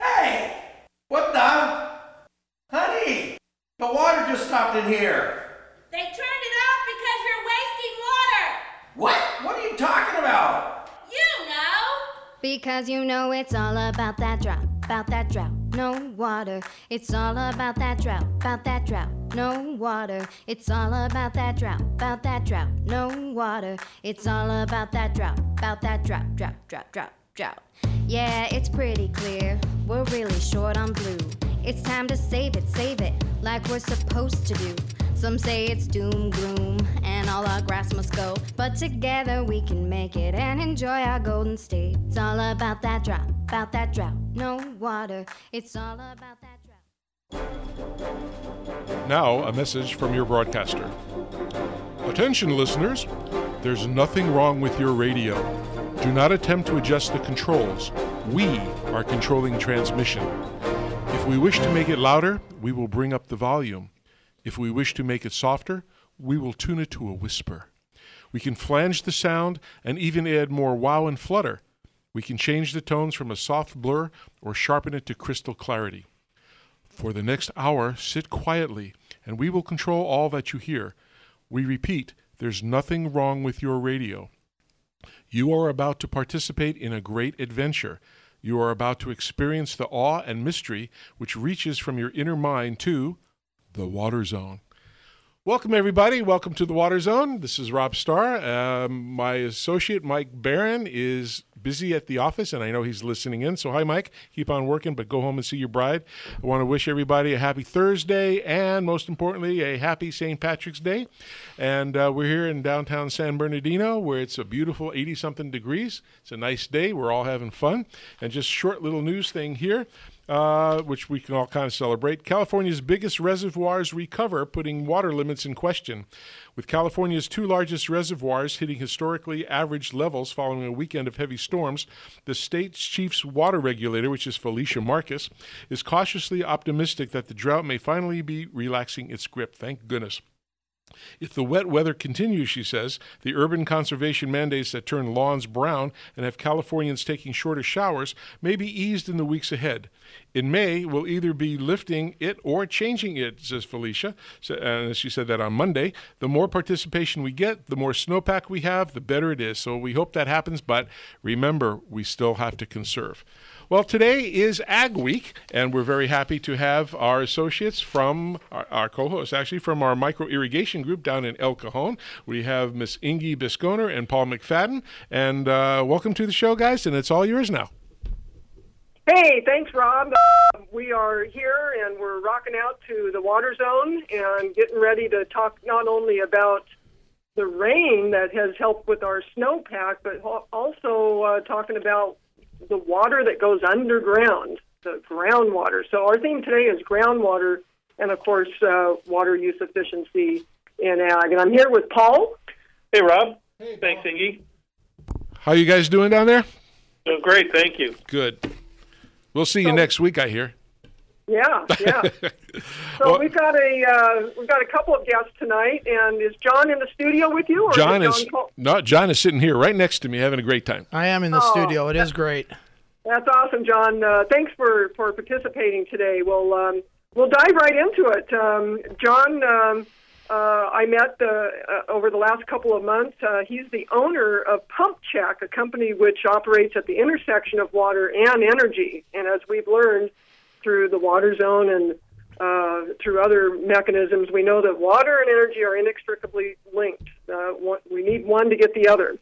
Hey! What the? Honey! The water just stopped in here! They turned it off because you're wasting water. What? What are you talking about? You know. Because you know it's all about that drought, about that drought, no water. It's all about that drought, about that drought, no water. It's all about that drought, about that drought, no water. It's all about that drought, about that drought, drought, drought, drought, drought. Yeah, it's pretty clear. We're really short on blue. It's time to save it, save it, like we're supposed to do. Some say it's doom gloom and all our grass must go. But together we can make it and enjoy our golden state. It's all about that drought, about that drought. No water. It's all about that drought. Now, a message from your broadcaster. Attention, listeners. There's nothing wrong with your radio. Do not attempt to adjust the controls. We are controlling transmission. If we wish to make it louder, we will bring up the volume. If we wish to make it softer, we will tune it to a whisper. We can flange the sound and even add more wow and flutter. We can change the tones from a soft blur or sharpen it to crystal clarity. For the next hour, sit quietly, and we will control all that you hear. We repeat, there's nothing wrong with your radio. You are about to participate in a great adventure. You are about to experience the awe and mystery which reaches from your inner mind to the Water Zone. Welcome, everybody. Welcome to the Water Zone. This is Rob Starr. Um, my associate, Mike Barron, is busy at the office, and I know he's listening in. So, hi, Mike. Keep on working, but go home and see your bride. I want to wish everybody a happy Thursday and, most importantly, a happy St. Patrick's Day. And uh, we're here in downtown San Bernardino, where it's a beautiful 80 something degrees. It's a nice day. We're all having fun. And just short little news thing here uh, which we can all kind of celebrate. California's biggest reservoirs recover, putting water limits in question. With California's two largest reservoirs hitting historically average levels following a weekend of heavy storms, the state's chief's water regulator, which is Felicia Marcus, is cautiously optimistic that the drought may finally be relaxing its grip. Thank goodness. If the wet weather continues, she says, the urban conservation mandates that turn lawns brown and have Californians taking shorter showers may be eased in the weeks ahead. In May, we'll either be lifting it or changing it, says Felicia. And uh, she said that on Monday. The more participation we get, the more snowpack we have, the better it is. So we hope that happens, but remember, we still have to conserve. Well, today is Ag Week, and we're very happy to have our associates from our, our co-hosts, actually from our micro irrigation group down in El Cajon. We have Miss Inge Bisconer and Paul McFadden, and uh, welcome to the show, guys. And it's all yours now. Hey, thanks, Rob. Uh, we are here and we're rocking out to the water zone and getting ready to talk not only about the rain that has helped with our snowpack, but also uh, talking about the water that goes underground, the groundwater. So our theme today is groundwater and, of course, uh, water use efficiency in ag. And I'm here with Paul. Hey, Rob. Hey, Thanks, Inge. How are you guys doing down there? Doing great, thank you. Good. We'll see you next week, I hear. Yeah, yeah. so well, we've got a uh, we've got a couple of guests tonight, and is John in the studio with you? John is, John is not. John is sitting here right next to me, having a great time. I am in the oh, studio. It is great. That's awesome, John. Uh, thanks for for participating today. We'll um, we'll dive right into it. Um, John, um, uh, I met uh, uh, over the last couple of months. Uh, he's the owner of Pump Check, a company which operates at the intersection of water and energy. And as we've learned through the water zone and uh, through other mechanisms, we know that water and energy are inextricably linked. Uh, we need one to get the other.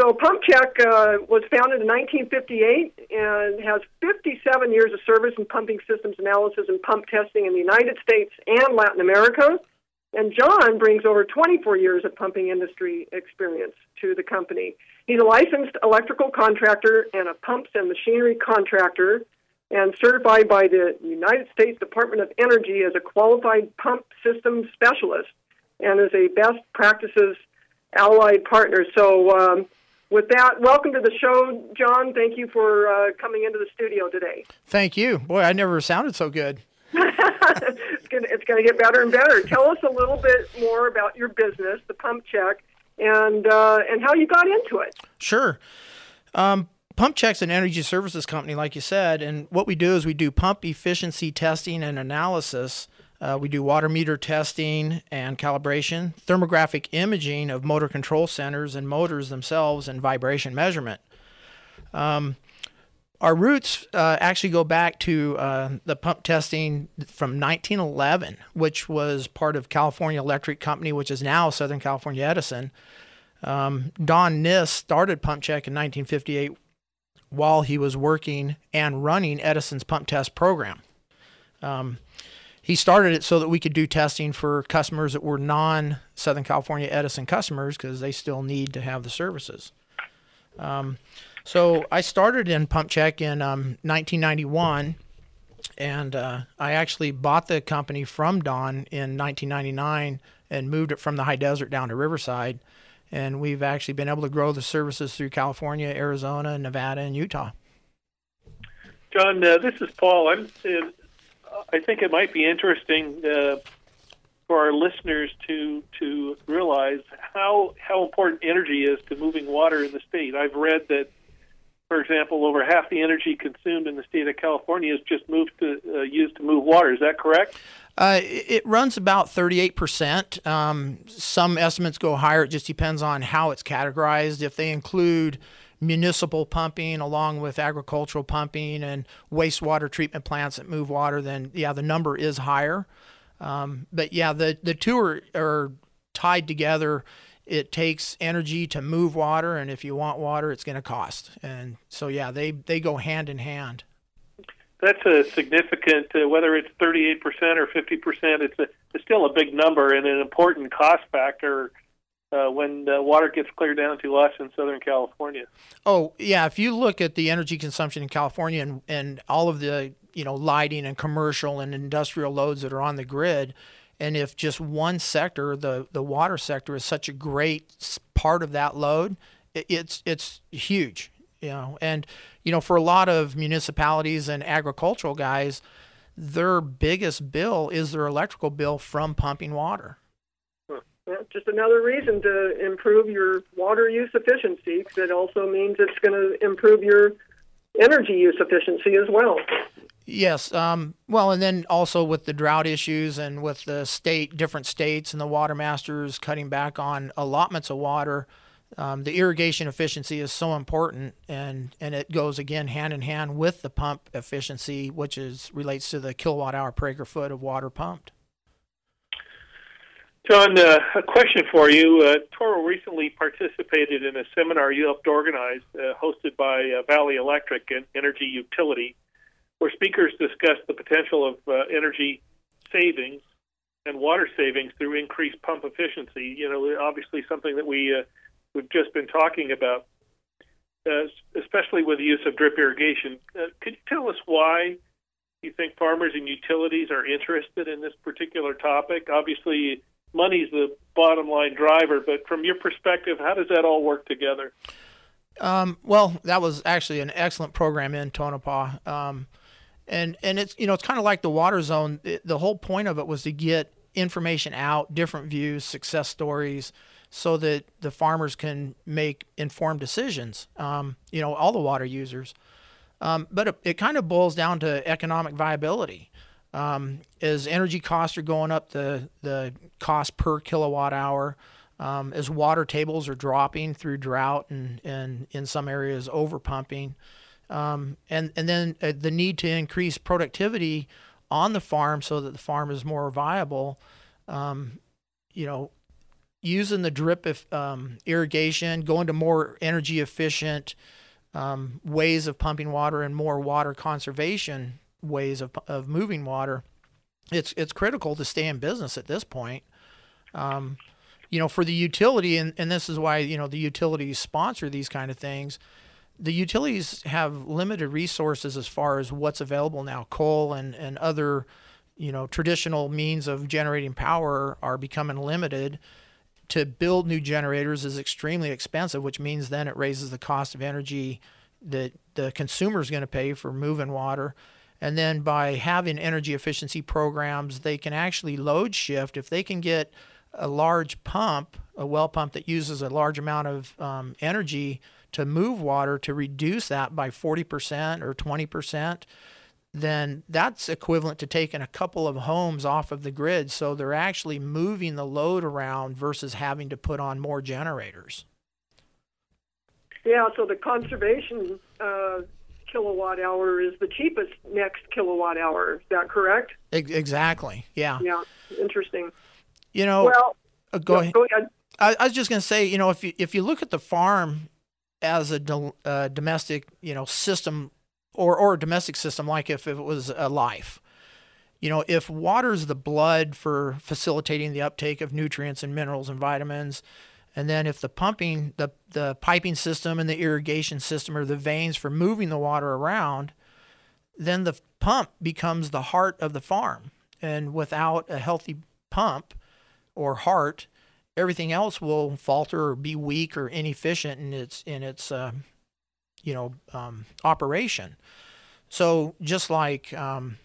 So Pump Check uh, was founded in 1958 and has 57 years of service in pumping systems analysis and pump testing in the United States and Latin America. And John brings over 24 years of pumping industry experience to the company. He's a licensed electrical contractor and a pumps and machinery contractor and certified by the United States Department of Energy as a qualified pump system specialist and as a best practices allied partner. So, um, with that, welcome to the show, John. Thank you for uh, coming into the studio today. Thank you. Boy, I never sounded so good. it's going it's to get better and better. Tell us a little bit more about your business, the Pump Check, and uh, and how you got into it. Sure. Um, Pump Check's an energy services company, like you said, and what we do is we do pump efficiency testing and analysis. Uh, we do water meter testing and calibration, thermographic imaging of motor control centers and motors themselves, and vibration measurement. Um, our roots uh, actually go back to uh, the pump testing from 1911, which was part of California Electric Company, which is now Southern California Edison. Um, Don Niss started Pump Check in 1958 while he was working and running Edison's pump test program. Um, he started it so that we could do testing for customers that were non Southern California Edison customers because they still need to have the services. Um, so I started in Pump Check in um, 1991, and uh, I actually bought the company from Don in 1999 and moved it from the high desert down to Riverside. And we've actually been able to grow the services through California, Arizona, Nevada, and Utah. John, uh, this is Paul. I'm, uh, I think it might be interesting uh, for our listeners to to realize how how important energy is to moving water in the state. I've read that for example, over half the energy consumed in the state of California is just moved to uh, used to move water. Is that correct? Uh, it runs about 38%. Um, some estimates go higher. It just depends on how it's categorized. If they include municipal pumping along with agricultural pumping and wastewater treatment plants that move water, then yeah, the number is higher. Um, but yeah, the, the two are, are tied together it takes energy to move water and if you want water it's going to cost and so yeah they they go hand in hand that's a significant uh, whether it's 38% or 50% it's a, it's still a big number and an important cost factor uh, when uh, water gets cleared down to us in Southern California. Oh yeah, if you look at the energy consumption in California and, and all of the you know lighting and commercial and industrial loads that are on the grid, and if just one sector, the, the water sector, is such a great part of that load, it, it's it's huge, you know. And you know, for a lot of municipalities and agricultural guys, their biggest bill is their electrical bill from pumping water. Well, just another reason to improve your water use efficiency because it also means it's going to improve your energy use efficiency as well. Yes. Um, well, and then also with the drought issues and with the state, different states and the water masters cutting back on allotments of water, um, the irrigation efficiency is so important, and and it goes again hand in hand with the pump efficiency, which is relates to the kilowatt hour per acre foot of water pumped. John, uh, a question for you. Uh, Toro recently participated in a seminar you helped organize, uh, hosted by uh, Valley Electric and Energy Utility where speakers discussed the potential of uh, energy savings and water savings through increased pump efficiency. You know, obviously something that we uh, we've just been talking about, uh, especially with the use of drip irrigation. Uh, could you tell us why you think farmers and utilities are interested in this particular topic? Obviously, money's the bottom line driver, but from your perspective, how does that all work together? Um, well, that was actually an excellent program in Tonopah. Um, and and it's you know it's kind of like the water zone. It, the whole point of it was to get information out, different views, success stories, so that the farmers can make informed decisions. Um, you know, all the water users. Um, but it, it, kind of boils down to economic viability. Um, as energy costs are going up, the the cost per kilowatt hour, um, as water tables are dropping through drought and and in some areas over pumping. Um, and and then uh, the need to increase productivity on the farm so that the farm is more viable. Um, you know, using the drip if, um, irrigation, going to more energy efficient um, ways of pumping water and more water conservation ways of, of moving water. It's it's critical to stay in business at this point. Um, you know, for the utility, and, and this is why you know the utilities sponsor these kind of things the utilities have limited resources as far as what's available now. Coal and, and other, you know, traditional means of generating power are becoming limited. To build new generators is extremely expensive, which means then it raises the cost of energy that the consumer is going to pay for moving water. And then by having energy efficiency programs, they can actually load shift if they can get a large pump, a well pump that uses a large amount of um, energy to move water to reduce that by 40% or 20%, then that's equivalent to taking a couple of homes off of the grid. So they're actually moving the load around versus having to put on more generators. Yeah, so the conservation uh, kilowatt hour is the cheapest next kilowatt hour. Is that correct? Exactly. Yeah. Yeah. Interesting. You know. Well, uh, go, ahead. go ahead. I, I was just going to say, you know, if you if you look at the farm as a do, uh, domestic, you know, system or or a domestic system, like if, it was a life, you know, if water's the blood for facilitating the uptake of nutrients and minerals and vitamins, and then if the pumping, the, the piping system and the irrigation system are the veins for moving the water around, then the pump becomes the heart of the farm. And without a healthy pump or heart, everything else will falter or be weak or inefficient in its in its uh, you know um, operation. So just like um,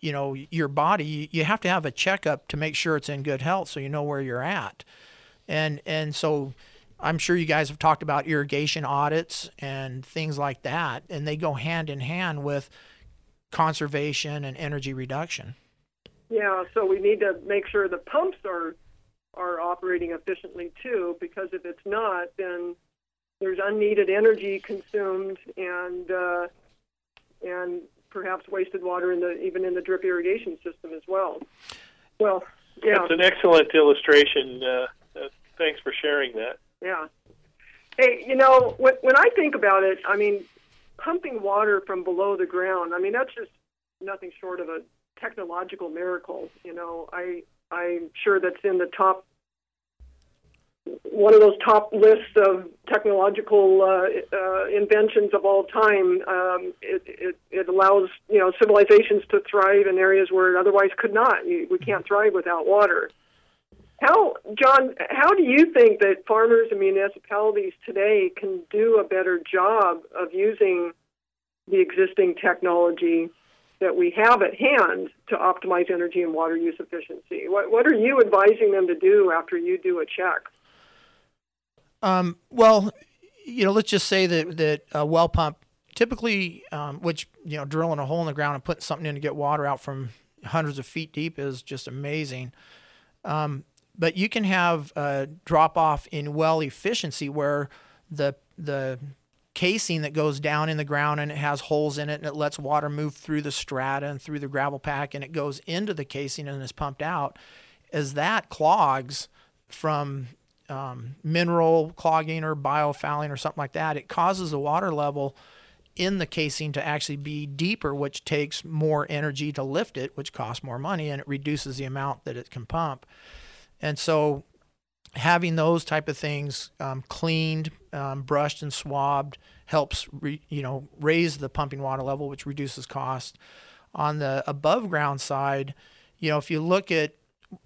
you know your body, you have to have a checkup to make sure it's in good health, so you know where you're at and and so I'm sure you guys have talked about irrigation audits and things like that, and they go hand in hand with conservation and energy reduction. Yeah, so we need to make sure the pumps are are operating efficiently too, because if it's not, then there's unneeded energy consumed and uh, and perhaps wasted water in the even in the drip irrigation system as well. Well, yeah, that's an excellent illustration. Uh, thanks for sharing that. Yeah. Hey, you know, when, when I think about it, I mean, pumping water from below the ground, I mean, that's just nothing short of a technological miracle. You know, I I'm sure that's in the top one of those top lists of technological uh, uh, inventions of all time. Um, it, it, it allows you know civilizations to thrive in areas where it otherwise could not. We can't thrive without water. How, John, how do you think that farmers and municipalities today can do a better job of using the existing technology that we have at hand to optimize energy and water use efficiency? What, what are you advising them to do after you do a check? Um, well, you know, let's just say that that a well pump typically, um, which you know, drilling a hole in the ground and putting something in to get water out from hundreds of feet deep is just amazing. Um, but you can have a drop off in well efficiency where the the casing that goes down in the ground and it has holes in it and it lets water move through the strata and through the gravel pack and it goes into the casing and is pumped out as that clogs from um, mineral clogging or biofouling or something like that it causes the water level in the casing to actually be deeper which takes more energy to lift it which costs more money and it reduces the amount that it can pump and so having those type of things um, cleaned, um, brushed, and swabbed helps re, you know raise the pumping water level, which reduces cost. On the above ground side, you know if you look at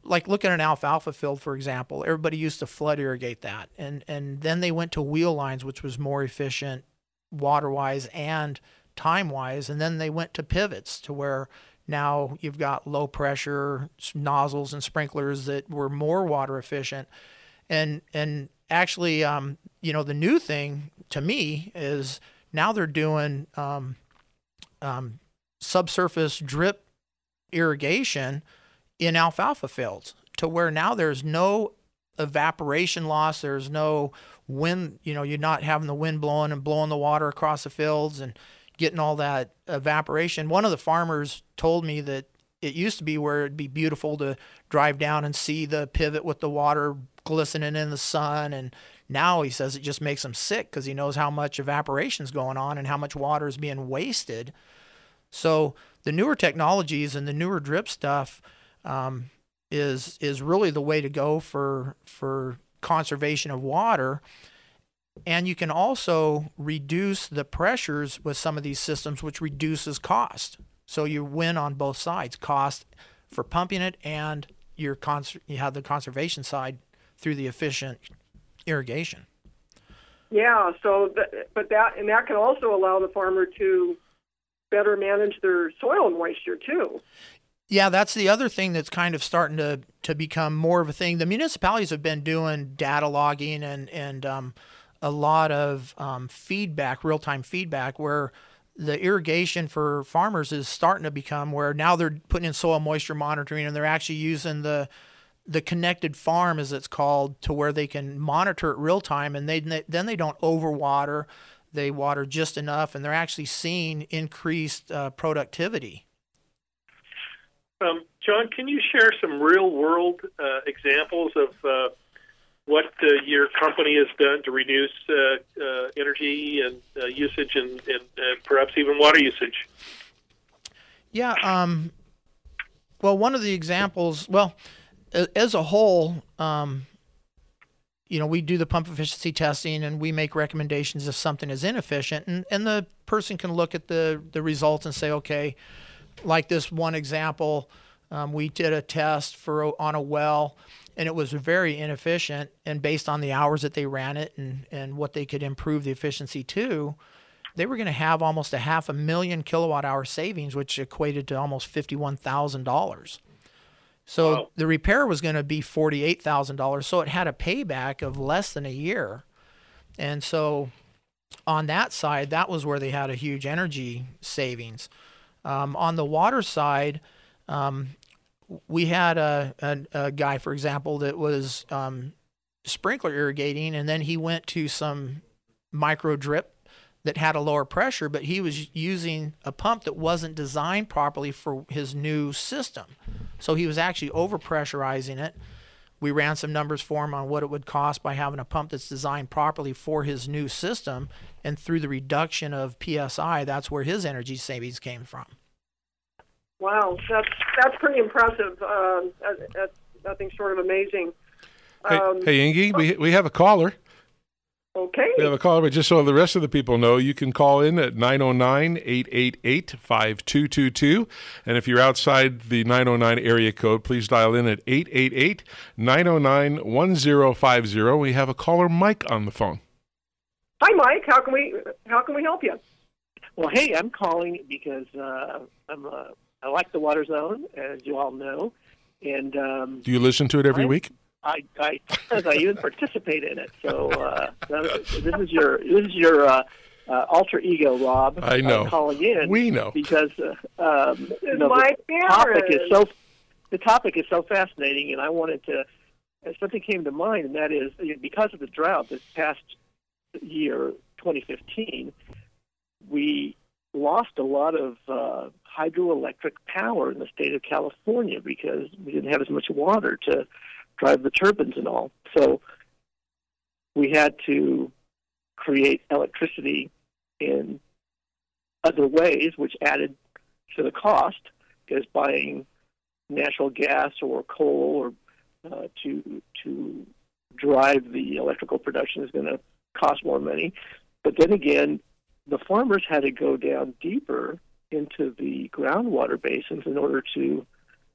like look at an alfalfa field for example, everybody used to flood irrigate that, and and then they went to wheel lines, which was more efficient water wise and time wise, and then they went to pivots to where now you've got low pressure nozzles and sprinklers that were more water efficient. And and actually, um, you know, the new thing to me is now they're doing um, um, subsurface drip irrigation in alfalfa fields to where now there's no evaporation loss. There's no wind, you know, you're not having the wind blowing and blowing the water across the fields and getting all that evaporation. One of the farmers told me that it used to be where it'd be beautiful to drive down and see the pivot with the water glistening in the sun and now he says it just makes him sick because he knows how much evaporation is going on and how much water is being wasted. So the newer technologies and the newer drip stuff um, is is really the way to go for for conservation of water. And you can also reduce the pressures with some of these systems, which reduces cost. So you win on both sides cost for pumping it and your cons- you have the conservation side through the efficient irrigation. Yeah, so th- but that and that can also allow the farmer to better manage their soil moisture too. Yeah, that's the other thing that's kind of starting to to become more of a thing. The municipalities have been doing data logging and and um, a lot of um, feedback, real time feedback, where the irrigation for farmers is starting to become where now they're putting in soil moisture monitoring and they're actually using the the connected farm as it's called to where they can monitor it real time and they then they don't overwater they water just enough and they're actually seeing increased uh, productivity um, john can you share some real world uh, examples of uh, what uh, your company has done to reduce uh, uh, energy and usage and, and perhaps even water usage? Yeah um, well one of the examples well as a whole, um, you know, we do the pump efficiency testing and we make recommendations if something is inefficient, and, and the person can look at the the results and say, okay, like this one example, um, we did a test for on a well, and it was very inefficient, and based on the hours that they ran it and and what they could improve the efficiency to. They were going to have almost a half a million kilowatt hour savings, which equated to almost fifty-one thousand dollars. So wow. the repair was going to be $48,000. So it had a payback of less than a year. And so on that side, that was where they had a huge energy savings. Um, on the water side, um, we had a, a, a, guy, for example, that was um, sprinkler irrigating, and then he went to some micro drip that had a lower pressure, but he was using a pump that wasn't designed properly for his new system. So he was actually overpressurizing it. We ran some numbers for him on what it would cost by having a pump that's designed properly for his new system. And through the reduction of PSI, that's where his energy savings came from. Wow, that's that's pretty impressive. Um, that's nothing short of amazing. Um, hey, hey Inge, we we have a caller. Okay. We have a caller, but just so the rest of the people know, you can call in at 909 888 5222. And if you're outside the 909 area code, please dial in at 888 909 1050. We have a caller, Mike, on the phone. Hi, Mike. How can we how can we help you? Well, hey, I'm calling because uh, I'm uh, I like the Water Zone, as you all know, and um, do you listen to it every I'm, week? I, I, I even participate in it. So uh, this is your this is your uh, uh, alter ego, Rob. I know. Uh, calling in. We know because uh, um, you know, the topic is so the topic is so fascinating, and I wanted to. Something came to mind, and that is because of the drought this past year, 2015, we lost a lot of uh, hydroelectric power in the state of California because we didn't have as much water to drive the turbines and all. So we had to create electricity in other ways, which added to the cost because buying natural gas or coal or uh, to to drive the electrical production is going to cost more money. But then again, the farmers had to go down deeper into the groundwater basins in order to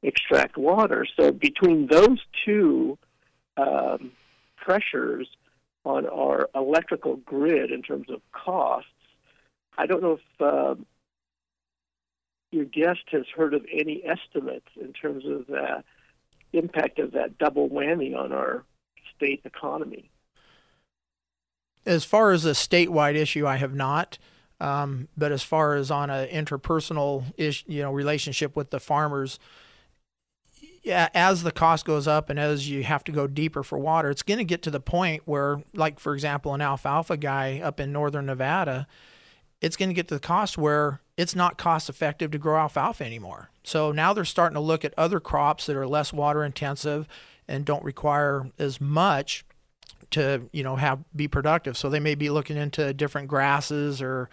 extract water. So between those two um, pressures on our electrical grid in terms of costs, I don't know if uh, your guest has heard of any estimates in terms of the impact of that double whammy on our state economy. As far as a statewide issue, I have not. Um, but as far as on an interpersonal ish, you know, relationship with the farmers, yeah, as the cost goes up and as you have to go deeper for water, it's going to get to the point where, like for example, an alfalfa guy up in northern Nevada, it's going to get to the cost where it's not cost effective to grow alfalfa anymore. So now they're starting to look at other crops that are less water intensive and don't require as much to you know have be productive. So they may be looking into different grasses or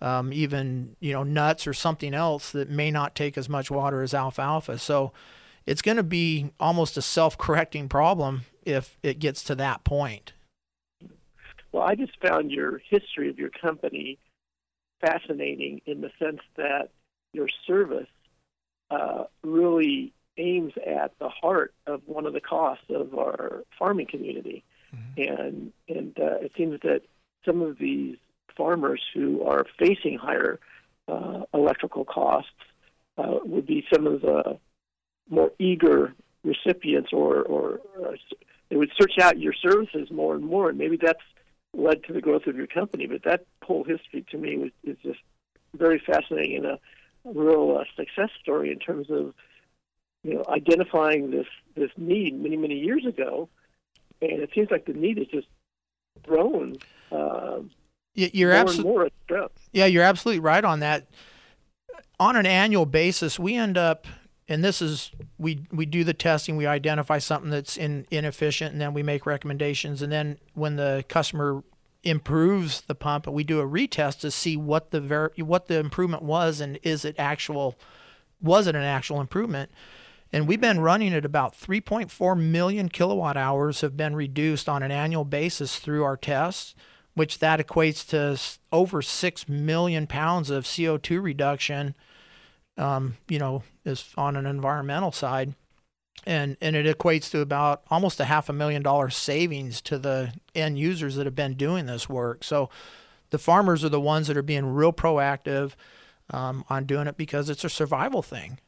um, even you know nuts or something else that may not take as much water as alfalfa. So it's going to be almost a self-correcting problem if it gets to that point. Well, I just found your history of your company fascinating in the sense that your service uh, really aims at the heart of one of the costs of our farming community, mm-hmm. and and uh, it seems that some of these farmers who are facing higher uh, electrical costs uh, would be some of the more eager recipients, or or uh, they would search out your services more and more, and maybe that's led to the growth of your company. But that whole history to me was, is just very fascinating and a, real uh, success story in terms of you know identifying this this need many many years ago, and it seems like the need is just grown. Uh, you're absolutely yeah, you're absolutely right on that. On an annual basis, we end up, and this is we we do the testing, we identify something that's in, inefficient, and then we make recommendations. And then when the customer improves the pump, we do a retest to see what the ver- what the improvement was, and is it actual, was it an actual improvement? And we've been running at about 3.4 million kilowatt hours have been reduced on an annual basis through our tests which that equates to over six million pounds of CO2 reduction. Um, you know, is on an environmental side, and and it equates to about almost a half a million dollar savings to the end users that have been doing this work. So, the farmers are the ones that are being real proactive um, on doing it because it's a survival thing.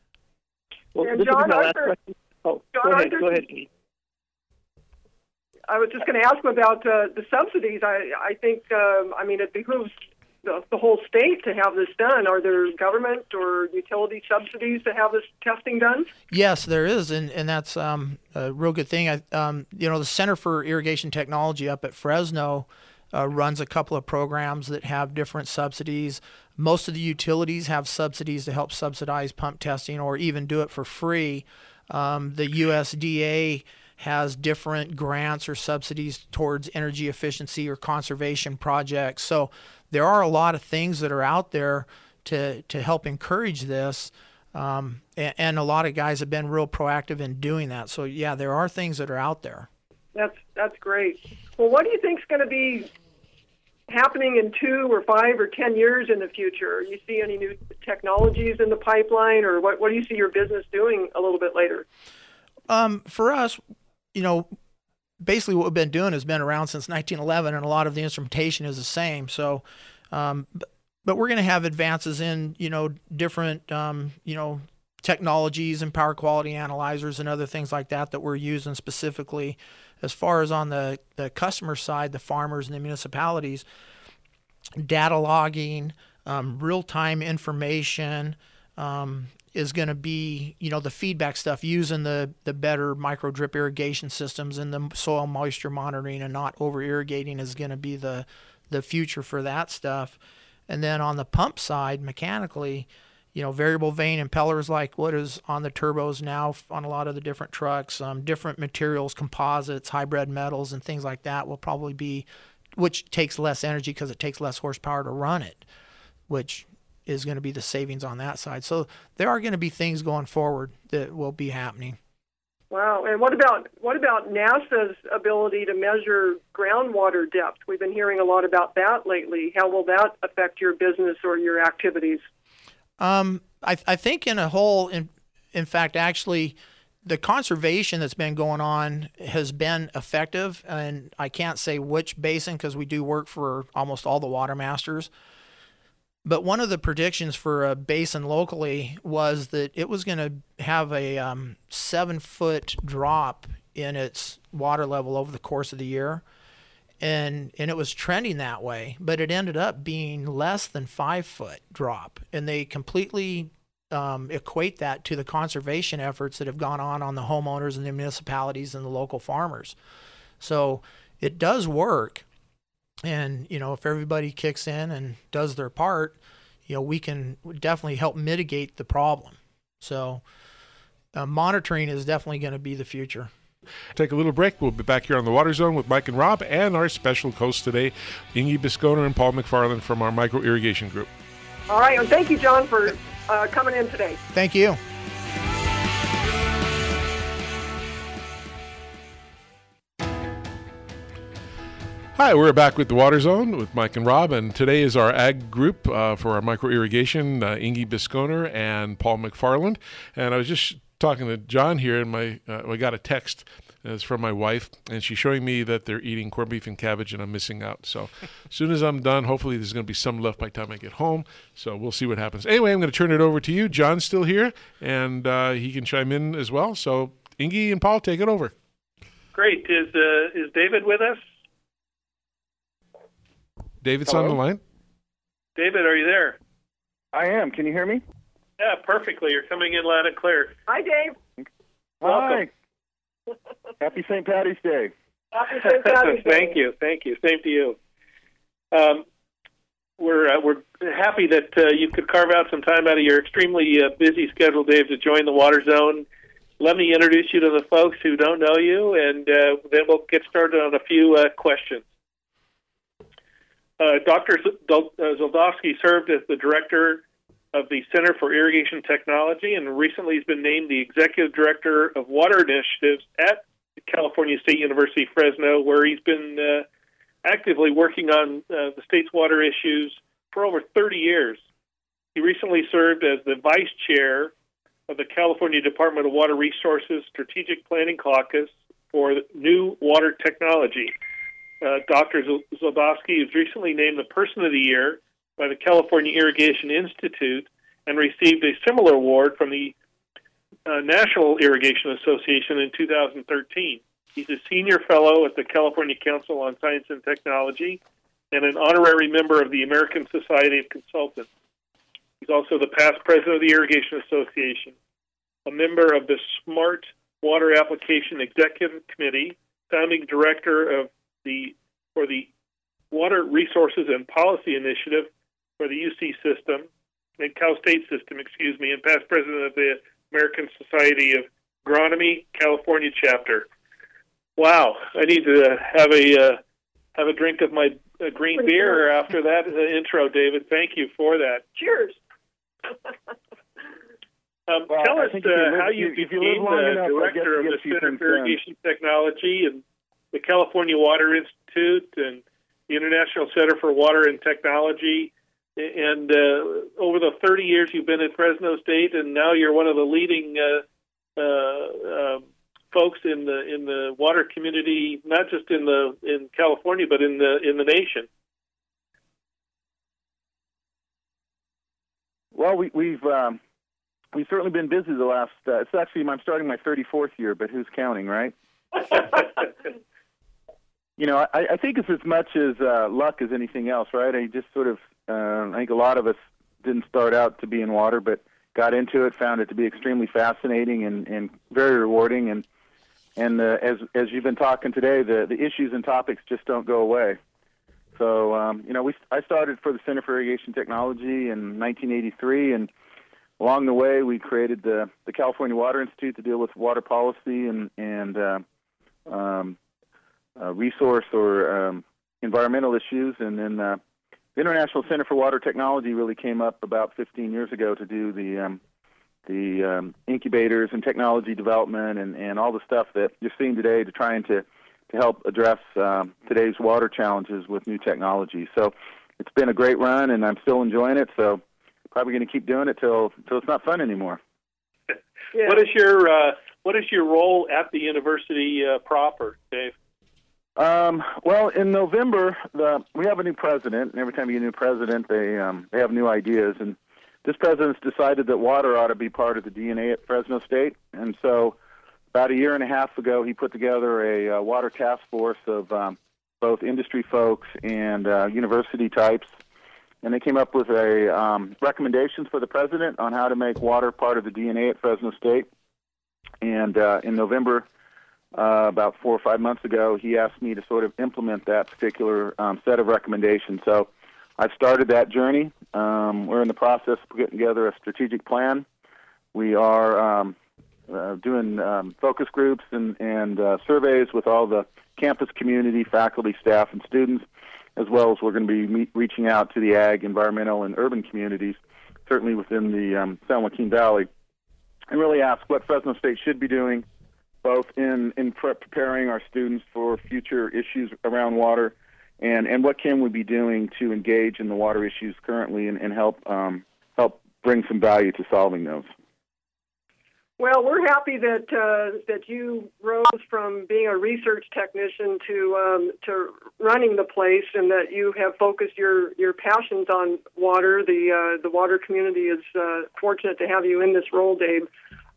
Well, and John, Arthur, oh, John go ahead, Arthur, go ahead. I was just going to ask about uh, the subsidies. I I think um, I mean it behooves the, the whole state to have this done. Are there government or utility subsidies to have this testing done? Yes, there is, and and that's um, a real good thing. I, um, you know, the Center for Irrigation Technology up at Fresno. Uh, runs a couple of programs that have different subsidies. Most of the utilities have subsidies to help subsidize pump testing or even do it for free. Um, the USDA has different grants or subsidies towards energy efficiency or conservation projects. So there are a lot of things that are out there to to help encourage this. Um, and, and, a lot of guys have been real proactive in doing that. So yeah, there are things that are out there. That's that's great. Well, what do you think is going to be happening in two or five or ten years in the future? You see any new technologies in the pipeline, or what? What do you see your business doing a little bit later? Um, for us, you know, basically what we've been doing has been around since 1911, and a lot of the instrumentation is the same. So, um, but, we're going to have advances in you know different um, you know technologies and power quality analyzers and other things like that that we're using specifically. As far as on the the customer side, the farmers and the municipalities, data logging, um, real time information. Um, is going to be, you know, the feedback stuff using the the better micro drip irrigation systems and the soil moisture monitoring and not over irrigating is going to be the the future for that stuff. And then on the pump side, mechanically, you know, variable vane impellers like what is on the turbos now on a lot of the different trucks, um, different materials, composites, hybrid metals, and things like that will probably be, which takes less energy because it takes less horsepower to run it, which is going to be the savings on that side. So there are going to be things going forward that will be happening. Wow. And what about what about NASA's ability to measure groundwater depth? We've been hearing a lot about that lately. How will that affect your business or your activities? Um, I, I think in a whole, in, in fact, actually, the conservation that's been going on has been effective. And I can't say which basin because we do work for almost all the water masters. But one of the predictions for a basin locally was that it was going to have a um, seven foot drop in its water level over the course of the year. And, and it was trending that way, but it ended up being less than five foot drop. And they completely um, equate that to the conservation efforts that have gone on on the homeowners and the municipalities and the local farmers. So it does work and you know if everybody kicks in and does their part you know we can definitely help mitigate the problem so uh, monitoring is definitely going to be the future Take a little break. We'll be back here on the Water Zone with Mike and Rob and our special hosts today, Inge Bisconer and Paul McFarland from our Micro Irrigation Group. All right, and thank you, John, for uh, coming in today. Thank you. Hi, we're back with the Water Zone with Mike and Rob, and today is our ag group uh, for our micro irrigation, uh, Inge Bisconer and Paul McFarland. And I was just talking to John here, and my uh, I got a text It's from my wife, and she's showing me that they're eating corned beef and cabbage, and I'm missing out. So, as soon as I'm done, hopefully there's going to be some left by the time I get home. So we'll see what happens. Anyway, I'm going to turn it over to you. John's still here, and uh, he can chime in as well. So, Inge and Paul, take it over. Great. Is uh, is David with us? David's Hello? on the line. David, are you there? I am. Can you hear me? Yeah, perfectly. You're coming in loud and clear. Hi, Dave. Welcome. Hi. Happy St. Patty's Day. Happy St. Patty's Day. thank you. Thank you. Same to you. Um, we're uh, we're happy that uh, you could carve out some time out of your extremely uh, busy schedule, Dave, to join the Water Zone. Let me introduce you to the folks who don't know you, and uh, then we'll get started on a few uh, questions. Uh, Dr. Zoldoske served as the director of the Center for Irrigation Technology and recently has been named the executive director of water initiatives at California State University Fresno, where he's been uh, actively working on uh, the state's water issues for over 30 years. He recently served as the vice chair of the California Department of Water Resources Strategic Planning Caucus for New Water Technology. Uh, Dr. Zoldoske is recently named the Person of the Year by the California Irrigation Institute and received a similar award from the uh, National Irrigation Association in 2013. He's a senior fellow at the California Council on Science and Technology and an honorary member of the American Society of Consultants. He's also the past president of the Irrigation Association, a member of the Smart Water Application Executive Committee, founding director of the for the Water Resources and Policy Initiative for the UC system, and Cal State system, excuse me, and past president of the American Society of Agronomy California chapter. Wow, I need to have a uh, have a drink of my uh, green beer after that uh, intro, David. Thank you for that. Cheers. Um, well, tell us uh, live, how you, you became the enough, director of the Center for Irrigation Technology and the California Water Institute and the International Center for Water and Technology. And uh, over the 30 years you've been at Fresno State, and now you're one of the leading uh, uh, um, folks in the in the water community, not just in the in California, but in the in the nation. Well, we, we've um, we've certainly been busy the last. Uh, it's actually I'm starting my 34th year, but who's counting, right? you know, I, I think it's as much as uh, luck as anything else, right? I just sort of, uh, I think a lot of us didn't start out to be in water, but got into it, found it to be extremely fascinating and, and very rewarding. And and uh, as as you've been talking today, the the issues and topics just don't go away. So um, you know, we I started for the Center for Irrigation Technology in 1983, and along the way, we created the the California Water Institute to deal with water policy and and uh, um, uh, resource or um, environmental issues. And then uh, the International Center for Water Technology really came up about 15 years ago to do the um, the um, incubators and technology development and, and all the stuff that you're seeing today to trying to to help address um, today's water challenges with new technology. So it's been a great run, and I'm still enjoying it. So probably going to keep doing it till till it's not fun anymore. Yeah. What is your uh, what is your role at the university uh, proper, Dave? Um, well, in November, the, we have a new president, and every time you get a new president, they um, they have new ideas. And this president's decided that water ought to be part of the DNA at Fresno State, and so about a year and a half ago, he put together a uh, water task force of um, both industry folks and uh, university types, and they came up with a um, recommendations for the president on how to make water part of the DNA at Fresno State. And uh, in November uh, about four or five months ago, he asked me to sort of implement that particular um, set of recommendations. So I've started that journey. Um, we're in the process of putting together a strategic plan. We are um, uh, doing um, focus groups and, and uh, surveys with all the campus community, faculty, staff, and students, as well as we're going to be meet, reaching out to the ag, environmental, and urban communities, certainly within the um, San Joaquin Valley, and really ask what Fresno State should be doing both in in preparing our students for future issues around water, and and what can we be doing to engage in the water issues currently and, and help um, help bring some value to solving those. Well, we're happy that uh, that you rose from being a research technician to um, to running the place, and that you have focused your your passions on water. The uh, the water community is uh, fortunate to have you in this role, Dave.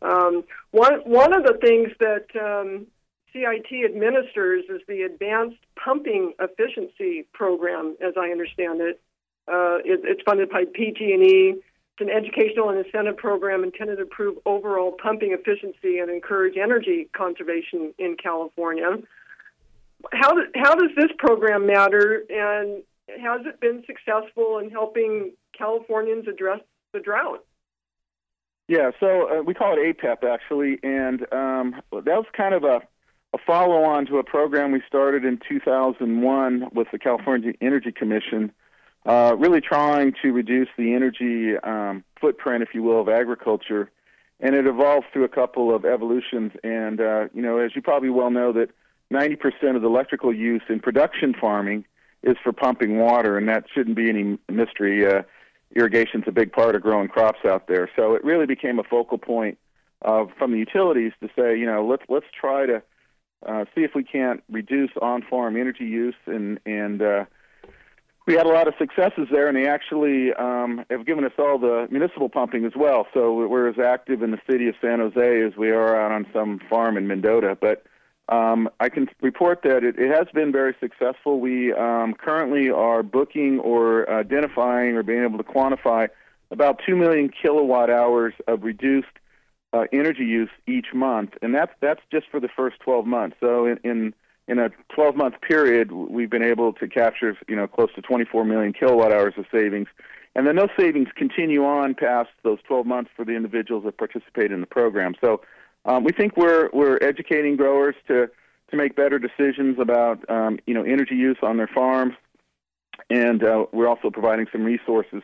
Um, one one of the things that um, CIT administers is the Advanced Pumping Efficiency Program, as I understand it. Uh, it it's funded by PG&E it's an educational and incentive program intended to improve overall pumping efficiency and encourage energy conservation in California. How, do, how does this program matter, and has it been successful in helping Californians address the drought? Yeah, so uh, we call it APEP actually, and um, that was kind of a, a follow on to a program we started in 2001 with the California Energy Commission uh, really trying to reduce the energy um, footprint, if you will, of agriculture. And it evolved through a couple of evolutions. And, uh, you know, as you probably well know, that 90% of the electrical use in production farming is for pumping water, and that shouldn't be any mystery. Uh, irrigation's a big part of growing crops out there. So it really became a focal point uh, from the utilities to say, you know, let's let's try to uh, see if we can't reduce on-farm energy use and and uh, we had a lot of successes there, and they actually um, have given us all the municipal pumping as well. So we're as active in the city of San Jose as we are out on some farm in Mendota. But um, I can report that it, it has been very successful. We um, currently are booking or identifying or being able to quantify about 2 million kilowatt hours of reduced uh, energy use each month, and that's that's just for the first 12 months. So in, in in a 12 month period, we've been able to capture, you know, close to 24 million kilowatt hours of savings. And then those savings continue on past those 12 months for the individuals that participate in the program. So um, we think we're, we're educating growers to, to make better decisions about, um, you know, energy use on their farms. And uh, we're also providing some resources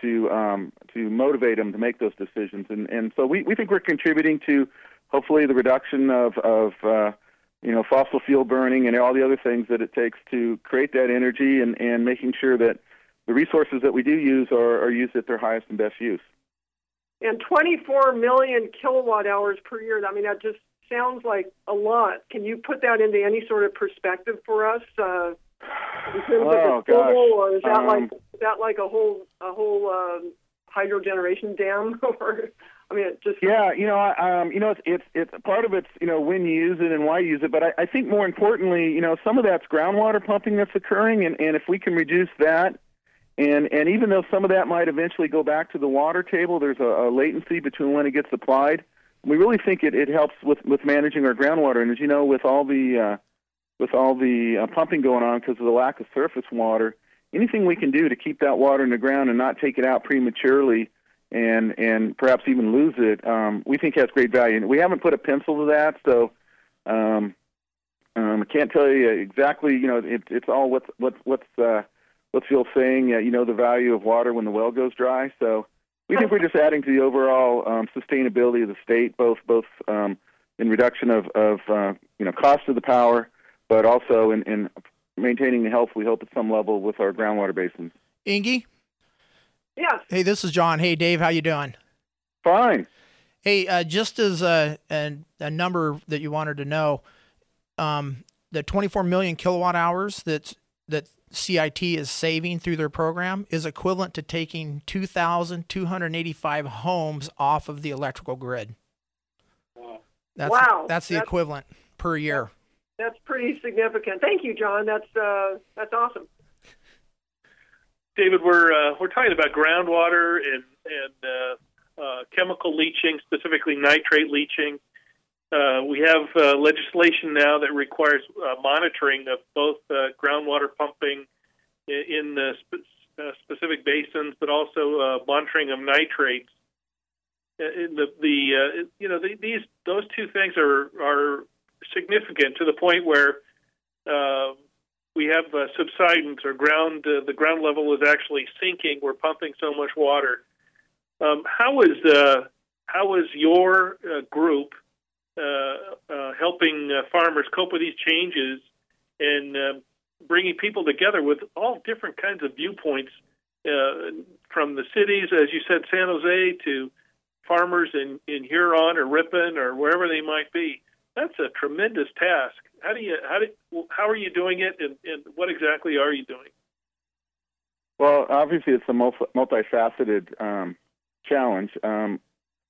to, um, to motivate them to make those decisions. And, and so we, we think we're contributing to hopefully the reduction of, of uh, you know, fossil fuel burning and all the other things that it takes to create that energy and, and making sure that the resources that we do use are, are used at their highest and best use. And 24 million kilowatt hours per year, I mean, that just sounds like a lot. Can you put that into any sort of perspective for us? Uh, in terms oh, of the total, or is that um, like is that like a whole a whole um, hydro generation dam or I mean, it just yeah, you know, um, you know, it's it's it's part of it's you know when you use it and why you use it, but I, I think more importantly, you know, some of that's groundwater pumping that's occurring, and and if we can reduce that, and and even though some of that might eventually go back to the water table, there's a, a latency between when it gets applied. We really think it, it helps with with managing our groundwater, and as you know, with all the uh, with all the uh, pumping going on because of the lack of surface water, anything we can do to keep that water in the ground and not take it out prematurely and and perhaps even lose it, um, we think has great value. And we haven't put a pencil to that, so um, um, I can't tell you exactly. You know, it, it's all what's what's what's uh, what's Phil saying. Uh, you know, the value of water when the well goes dry. So we think we're just adding to the overall um, sustainability of the state, both both um, in reduction of of uh, you know cost of the power, but also in, in maintaining the health we hope at some level with our groundwater basins. Inge. Yes. Hey, this is Jon. Hey, Dave, how you doing? Fine. Hey, uh, just as a, a, a number that you wanted to know, um, the 24 million kilowatt hours that's that CIT is saving through their program is equivalent to taking 2,285 homes off of the electrical grid. That's, wow. That's the That's- equivalent per year. that's pretty significant. Thank you, Jon. That's uh, that's awesome. David, we're uh, we're talking about groundwater and and uh, uh, chemical leaching, specifically nitrate leaching. Uh, we have uh, legislation now that requires uh, monitoring of both uh, groundwater pumping in, the spe- uh, specific basins, but also monitoring of nitrates. In the the you know the, these those two things are are significant to the point where we have subsidence or ground the ground level is actually sinking. We're pumping so much water. Um, how is how is your group helping uh, farmers cope with these changes and uh, bringing people together with all different kinds of viewpoints uh, from the cities, as you said, San Jose to farmers in, in Huron or Ripon or wherever they might be. That's a tremendous task. How do you how do how are you doing it, and, and what exactly are you doing? Well, obviously, it's a multifaceted um, challenge. Um,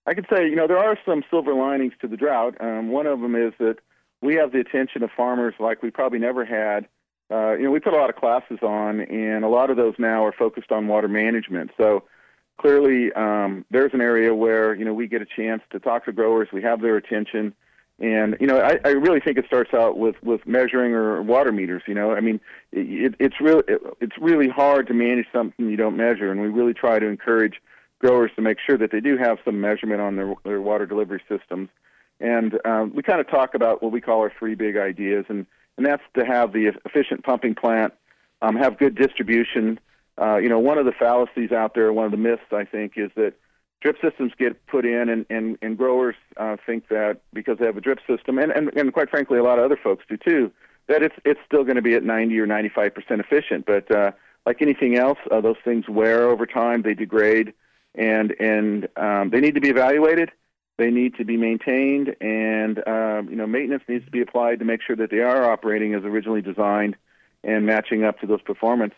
I could say, you know, there are some silver linings to the drought. Um, one of them is that we have the attention of farmers like we probably never had. Uh, you know, we put a lot of classes on, and a lot of those now are focused on water management. So clearly, um, there's an area where you know we get a chance to talk to growers. We have their attention, and you know, I, I really think it starts out with with measuring or water meters. You know, I mean, it, it's really it, it's really hard to manage something you don't measure, and we really try to encourage growers to make sure that they do have some measurement on their their water delivery systems. And um, we kind of talk about what we call our three big ideas, and, and that's to have the efficient pumping plant, um, have good distribution. Uh, you know, one of the fallacies out there, one of the myths, I think, is that drip systems get put in, and, and, and growers uh, think that because they have a drip system, and, and, and quite frankly, a lot of other folks do too, that it's it's still going to be at 90 or 95 percent efficient. But uh, like anything else, uh, those things wear over time, they degrade, and and um, they need to be evaluated. They need to be maintained, and um, you know maintenance needs to be applied to make sure that they are operating as originally designed and matching up to those performance.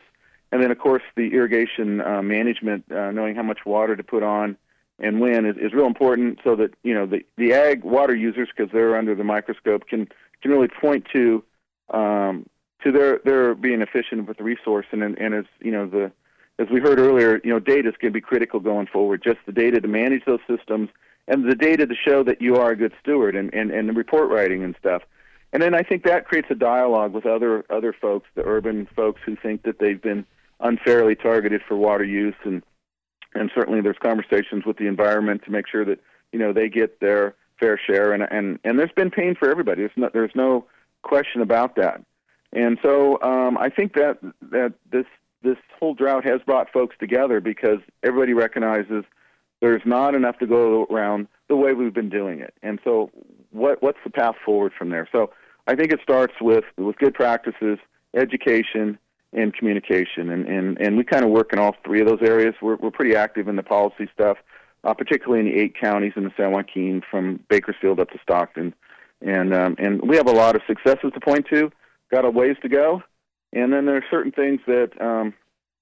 And then, of course, the irrigation uh, management, uh, knowing how much water to put on and when, is, is real important, so that you know the the ag water users, because they're under the microscope, can can really point to um, to their their being efficient with the resource. And and as you know the as we heard earlier, you know data is going to be critical going forward. Just the data to manage those systems and the data to show that you are a good steward and, and, and the report writing and stuff. And then I think that creates a dialogue with other other folks, the urban folks who think that they've been unfairly targeted for water use and and certainly there's conversations with the environment to make sure that you know they get their fair share and and and there's been pain for everybody there's no there's no question about that and so um, I think that that this this whole drought has brought folks together because everybody recognizes there's not enough to go around the way we've been doing it. And so, what what's the path forward from there? So, I think it starts with with good practices, education, and communication. And and and we kind of work in all three of those areas. We're we're pretty active in the policy stuff, uh, particularly in the eight counties in the San Joaquin, from Bakersfield up to Stockton, and um, and we have a lot of successes to point to. Got a ways to go, and then there are certain things that um,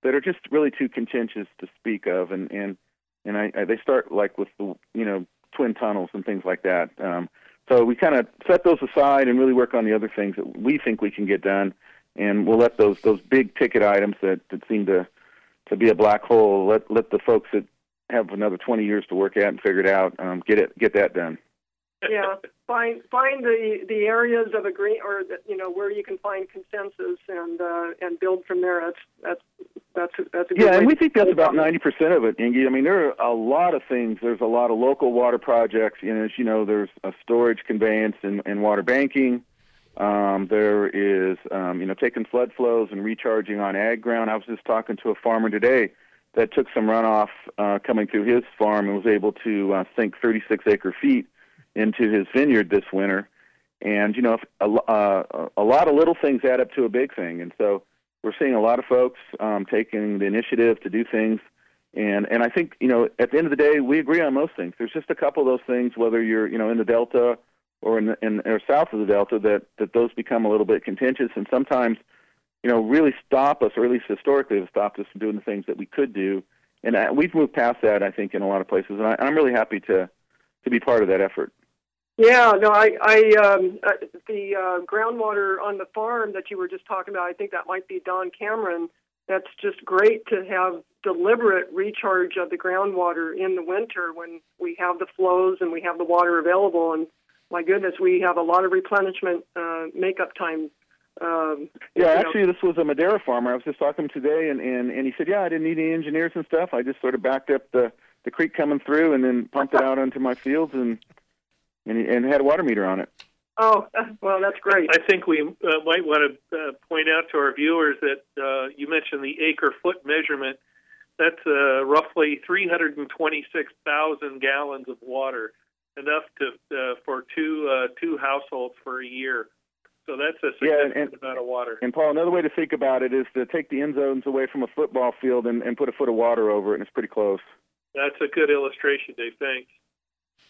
that are just really too contentious to speak of, and and and I, I, they start like with the you know twin tunnels and things like that. Um, so we kind of set those aside and really work on the other things that we think we can get done, and we'll let those those big ticket items that, that seem to to be a black hole let let the folks that have another 20 years to work at and figure it out um, get it get that done yeah, find find the the areas of agree or the, you know where you can find consensus and uh, and build from there. That's that's that's that's a good yeah, and we think that's about ninety percent of it, Inge. I mean, there are a lot of things. There's a lot of local water projects. You know, as you know, there's a storage, conveyance, and, and water banking. Um, there is, um, you know, taking flood flows and recharging on ag ground. I was just talking to a farmer today that took some runoff uh, coming through his farm and was able to uh, sink 36 acre feet into his vineyard this winter. And you know, a, uh, a lot of little things add up to a big thing, and so we're seeing a lot of folks um, taking the initiative to do things. And and I think you know, at the end of the day, we agree on most things. There's just a couple of those things, whether you're you know in the Delta or in, in or south of the Delta, that that those become a little bit contentious, and sometimes you know really stop us, or at least historically have stopped us from doing the things that we could do. And I, we've moved past that, I think, in a lot of places, and I, I'm really happy to to be part of that effort. Yeah, no, I, I, um, uh, the uh, groundwater on the farm that you were just talking about, I think that might be Don Cameron. That's just great to have deliberate recharge of the groundwater in the winter when we have the flows and we have the water available. And my goodness, we have a lot of replenishment uh, makeup time. Um, yeah, actually, know. this was a Madera farmer. I was just talking to him today, and, and, and he said, Yeah, I didn't need any engineers and stuff. I just sort of backed up the, the creek coming through and then pumped it out onto my fields and and, and had a water meter on it. Oh, well, that's great. I think we uh, might want to uh, point out to our viewers that uh, you mentioned the acre foot measurement. That's uh, roughly 326,000 gallons of water, enough to uh, for two uh, two households for a year. So that's a significant yeah, and, amount of water. And Paul, another way to think about it is to take the end zones away from a football field and, and put a foot of water over it, and it's pretty close. That's a good illustration, Dave. Thanks.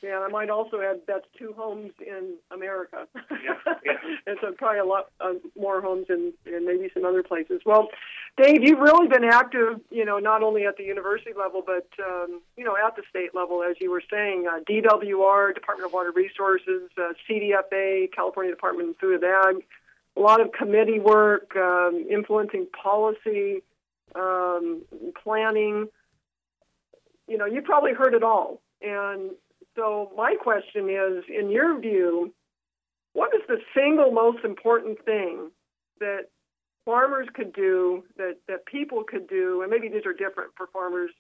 Yeah, I might also add that's two homes in America. Yeah, yeah. and so probably a lot uh, more homes in, in maybe some other places. Well, Dave, you've really been active, you know, not only at the university level, but, um, you know, at the state level, as you were saying, uh, DWR, Department of Water Resources, uh, CDFA, California Department of Food and Ag, a lot of committee work, um, influencing policy, um, planning. You know, you probably heard it all. And so my question is, in your view, what is the single most important thing that farmers could do, that, that people could do, and maybe these are different for farmers,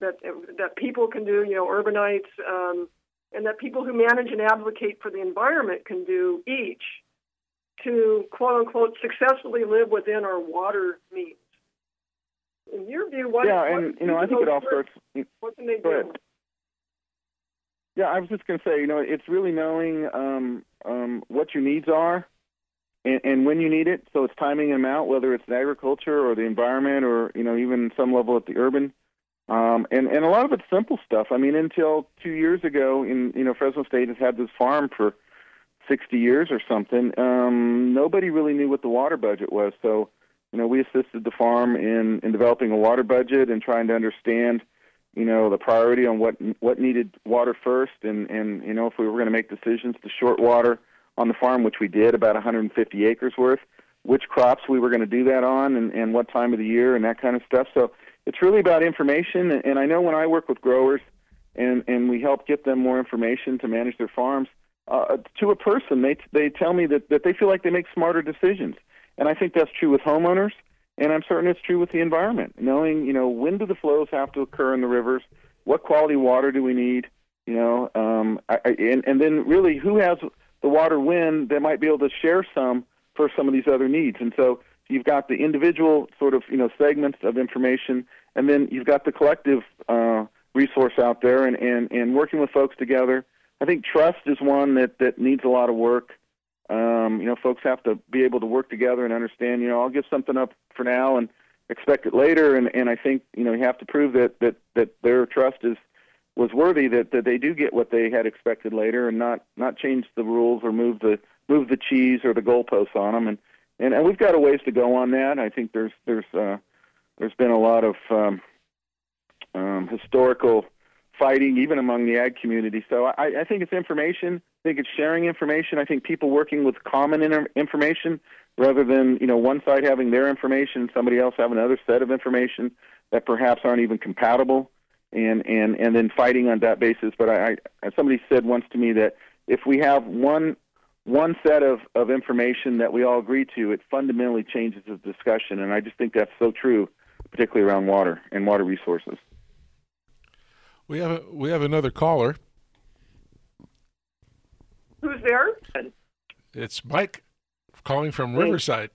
that, that people can do, you know, urbanites, um, and that people who manage and advocate for the environment can do each to quote unquote successfully live within our water means. In your view, what? Yeah, what and you know, I think it all starts. What can they do? ahead. Yeah, I was just going to say, you know, it's really knowing um, um, what your needs are and, and when you need it. So it's timing them out, whether it's in agriculture or the environment or, you know, even some level at the urban. Um, and, and a lot of it's simple stuff. I mean, until two years ago, in you know, Fresno State has had this farm for 60 years or something. Um, nobody really knew what the water budget was. So, you know, we assisted the farm in, in developing a water budget and trying to understand – you know the priority on what what needed water first. And and you know if we were going to make decisions to short water on the farm which we did about 150 acres worth which crops we were going to do that on and and what time of the year and that kind of stuff. So it's really about information. And, I know when I work with growers and and we help get them more information to manage their farms uh, to a person they they tell me that that they feel like they make smarter decisions. And I think that's true with homeowners and I'm certain it's true with the environment. Knowing, you know, when do the flows have to occur in the rivers? What quality water do we need? You know, um, I, and and then really, who has the water when they might be able to share some for some of these other needs? And so you've got the individual sort of you know segments of information, and then you've got the collective uh, resource out there, and, and and working with folks together. I think trust is one that that needs a lot of work. Um, you know, folks have to be able to work together and understand. You know, I'll give something up for now and expect it later, and and I think you know you have to prove that that that their trust is was worthy that that they do get what they had expected later, and not not change the rules or move the move the cheese or the goalposts on them. And and, and we've got a ways to go on that. I think there's there's uh, there's been a lot of um, um, historical fighting, even among the ag community. So I, I think it's information. I think it's sharing information. I think people working with common inter- information rather than you know one side having their information somebody else having another set of information that perhaps aren't even compatible, and and and then fighting on that basis. But I, I somebody said once to me that if we have one one set of, of information that we all agree to, it fundamentally changes the discussion, and I just think that's so true, particularly around water and water resources. We have a, we have another caller. Who's there? It's Mike calling from Riverside.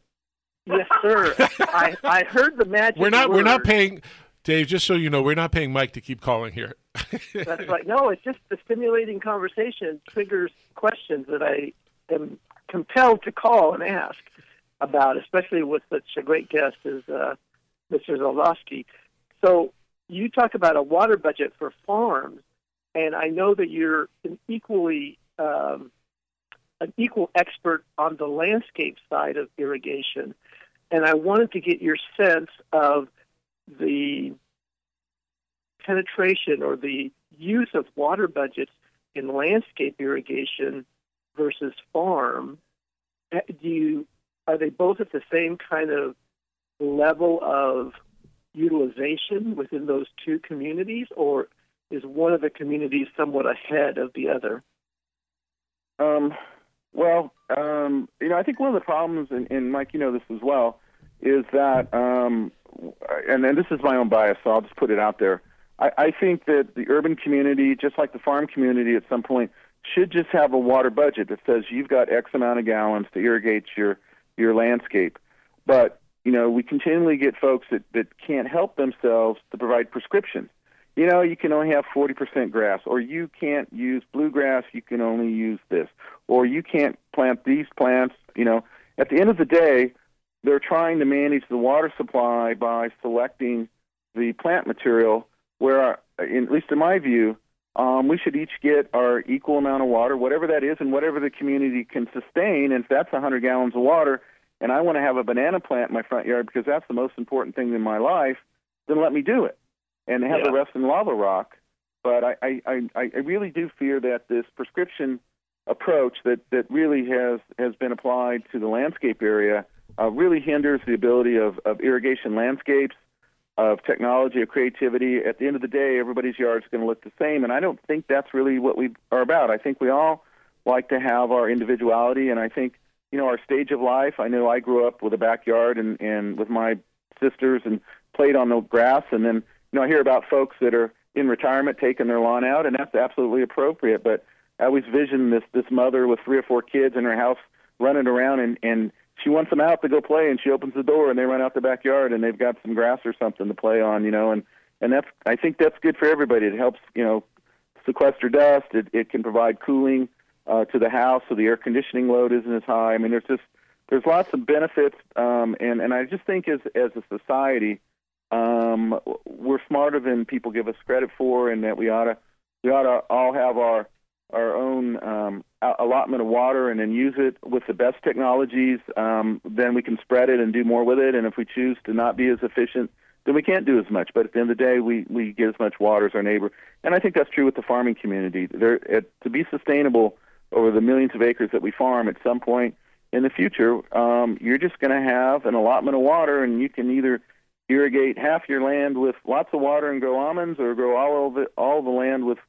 Yes, sir. I, I heard the magic. We're not word. we're not paying Dave. Just so you know, we're not paying Mike to keep calling here. That's right. No, it's just the stimulating conversation triggers questions that I am compelled to call and ask about, especially with such a great guest as uh, Mr. Zoldoske. So you talk about a water budget for farms, and I know that you're an equally um, an equal expert on the landscape side of irrigation, and I wanted to get your sense of the penetration or the use of water budgets in landscape irrigation versus farm. Uh, do you are they both at the same kind of level of utilization within those two communities, or is one of the communities somewhat ahead of the other? Um, well, um, you know, I think one of the problems, and, and Mike, you know this as well, is that, um, and, and this is my own bias, so I'll just put it out there. I, I think that the urban community, just like the farm community at some point, should just have a water budget that says you've got X amount of gallons to irrigate your your landscape. But you know, we continually get folks that, that can't help themselves to provide prescriptions. You know, you can only have 40% grass, or you can't use bluegrass, you can only use this, or you can't plant these plants. You know, at the end of the day, they're trying to manage the water supply by selecting the plant material where, in, at least in my view, um, we should each get our equal amount of water, whatever that is, and whatever the community can sustain. And if that's 100 gallons of water, and I want to have a banana plant in my front yard because that's the most important thing in my life, then let me do it and have Yeah. the rest in lava rock. But I, I, I, I really do fear that this prescription approach that, that really has, has been applied to the landscape area uh, really hinders the ability of, of irrigation landscapes, of technology, of creativity. At the end of the day, everybody's yard is going to look the same, and I don't think that's really what we are about. I think we all like to have our individuality, and I think you know our stage of life. I know I grew up with a backyard and and with my sisters and played on the grass, and then you know I hear about folks that are in retirement taking their lawn out, and that's absolutely appropriate. But I always vision this this mother with three or four kids in her house running around and and she wants them out to go play and she opens the door and they run out the backyard and they've got some grass or something to play on you know and and that's i think that's good for everybody it helps you know sequester dust it it can provide cooling uh to the house so the air conditioning load isn't as high i mean there's just there's lots of benefits um and and i just think as as a society um we're smarter than people give us credit for and that we ought to we ought to all have our our own um, allotment of water and then use it with the best technologies, um, then we can spread it and do more with it. And if we choose to not be as efficient, then we can't do as much. But at the end of the day, we, we get as much water as our neighbor. And I think that's true with the farming community. There, it, to be sustainable over the millions of acres that we farm, at some point in the future, um, you're just going to have an allotment of water, and you can either irrigate half your land with lots of water and grow almonds, or grow all of it, all the land with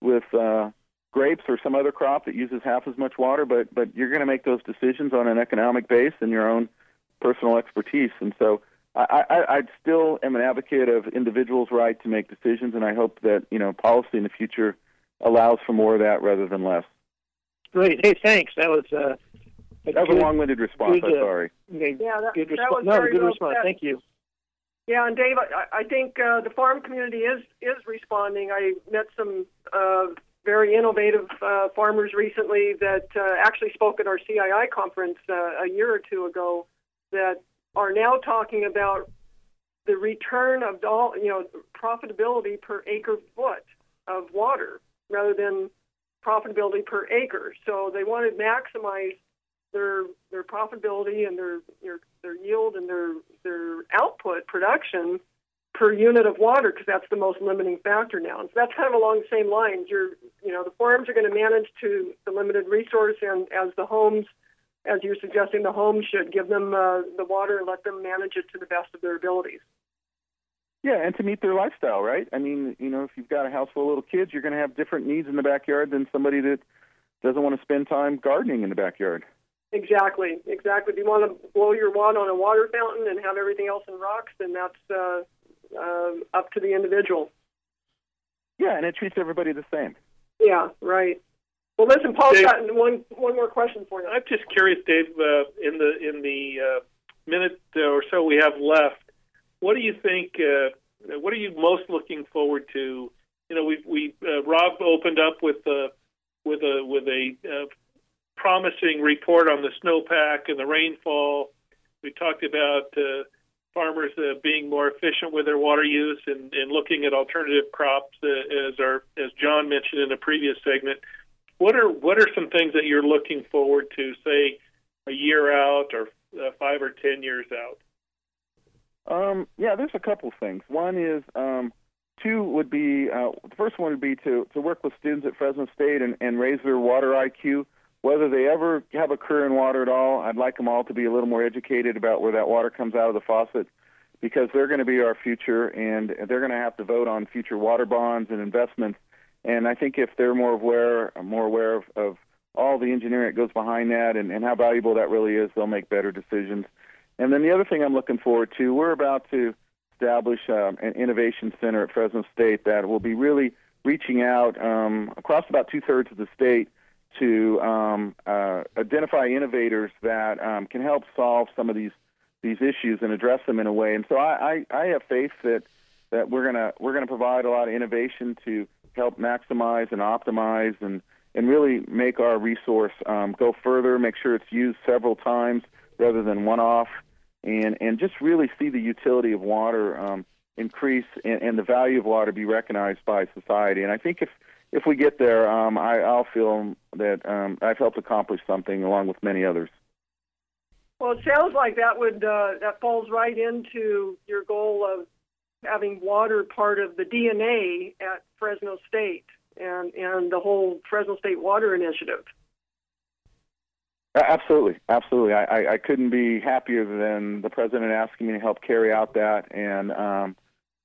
with uh, grapes or some other crop that uses half as much water, but but you're going to make those decisions on an economic base and your own personal expertise. And so I, I, I still am an advocate of individuals' right to make decisions, and I hope that you know policy in the future allows for more of that rather than less. Great. Hey, thanks. That was uh, That was a long-winded response. good, I'm uh, sorry. okay, Yeah, that, good that response. was No, very good well response. said. Thank you. Yeah, and Dave, I, I think uh, the farm community is is responding. I met some uh, very innovative uh, farmers recently that uh, actually spoke at our CII conference uh, a year or two ago that are now talking about the return of all you know profitability per acre foot of water rather than profitability per acre. So they want to maximize their their profitability and their their, their yield and their their output production per unit of water because that's the most limiting factor now. And so that's kind of along the same lines. You're you know the farms are going to manage to the limited resource, and as the homes, as you're suggesting, the homes should give them uh, the water and let them manage it to the best of their abilities. Yeah, and to meet their lifestyle, right? I mean, you know, if you've got a house full of little kids, you're going to have different needs in the backyard than somebody that doesn't want to spend time gardening in the backyard. Exactly, exactly. If you want to blow your wad on a water fountain and have everything else in rocks, then that's uh, uh, up to the individual. Yeah, and it treats everybody the same. Yeah, right. Well, listen, Paul's Dave- got one one more question for you. I'm just curious, Dave. Uh, in the in the uh, minute or so we have left, what do you think? Uh, what are you most looking forward to? You know, we we uh, Rob opened up with a with a with a uh, promising report on the snowpack and the rainfall. We talked about uh, farmers uh, being more efficient with their water use and, and looking at alternative crops, uh, as our as Jon mentioned in a previous segment. What are what are some things that you're looking forward to, say, a year out or uh, five or ten years out? Um, yeah, there's a couple things. One is um, two would be uh, the first one would be to to work with students at Fresno State and, and raise their water IQ. Whether they ever have a career in water at all, I'd like them all to be a little more educated about where that water comes out of the faucet, because they're going to be our future, and they're going to have to vote on future water bonds and investments. And I think if they're more aware, more aware of, of all the engineering that goes behind that, and, and how valuable that really is, they'll make better decisions. And then the other thing I'm looking forward to, we're about to establish um, an innovation center at Fresno State that will be really reaching out um, across about two thirds of the state to um, uh, identify innovators that um, can help solve some of these these issues and address them in a way. And so I, I, I have faith that that we're gonna we're gonna provide a lot of innovation to help maximize and optimize and and really make our resource um, go further, make sure it's used several times rather than one off, and and just really see the utility of water um, increase and, and the value of water be recognized by society. And I think if if we get there, um, I, I'll feel that um, I've helped accomplish something along with many others. Well, it sounds like that would uh, that falls right into your goal of having water part of the DNA at Fresno State and and the whole Fresno State Water Initiative. Absolutely, absolutely. I, I couldn't be happier than the president asking me to help carry out that, and um,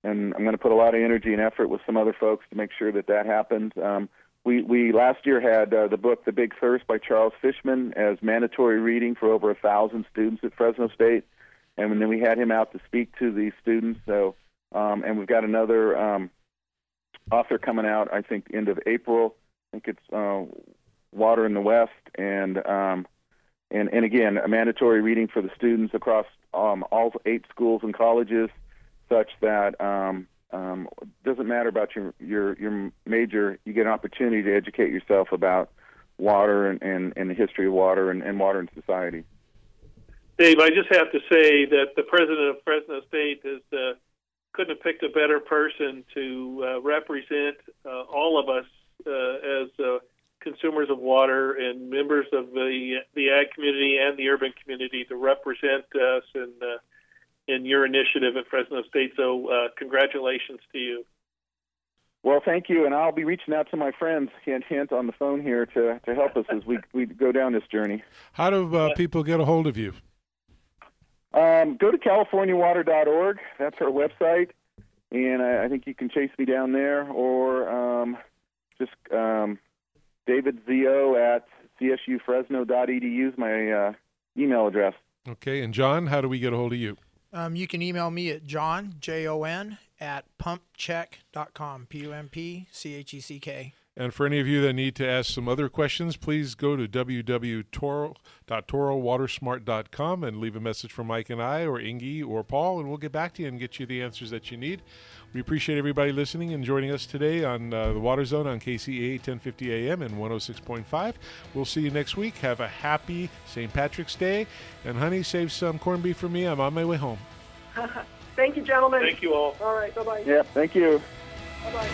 and I'm going to put a lot of energy and effort with some other folks to make sure that that happens. Um, we we last year had uh, the book The Big Thirst by Charles Fishman as mandatory reading for over a thousand students at Fresno State, and then we had him out to speak to these students. So, um, and we've got another um, author coming out. I think end of April. I think it's uh, Water in the West, and um, and and again a mandatory reading for the students across um, all eight schools and colleges such that um, um, doesn't matter about your your your major. You get an opportunity to educate yourself about water and, and, and the history of water and, and water in society. Dave, I just have to say that the president of Fresno State is uh, couldn't have picked a better person to uh, represent uh, all of us uh, as uh, consumers of water and members of the the ag community and the urban community to represent us and uh, in your initiative at Fresno State. So, uh, congratulations to you. Well, thank you, and I'll be reaching out to my friends, hint, hint, on the phone here to, to help us as we, we go down this journey. How do uh, people get a hold of you? Um, go to californiawater.org. That's our website, and I, I, think you can chase me down there, or um, just um, David Zio at csufresno.edu is my uh, email address. Okay, and Jon, how do we get a hold of you? Um, you can email me at john, J O N, at pumpcheck.com, P U M P C H E C K. And for any of you that need to ask some other questions, please go to www.torowatersmart.com and leave a message for Mike and I, or Inge, or Paul, and we'll get back to you and get you the answers that you need. We appreciate everybody listening and joining us today on uh, the Water Zone on KCAA 1050 AM and 106.5. We'll see you next week. Have a happy St. Patrick's Day. And, honey, save some corned beef for me. I'm on my way home. thank you, gentlemen. Thank you all. All right. Bye bye. Yeah, thank you. Bye bye.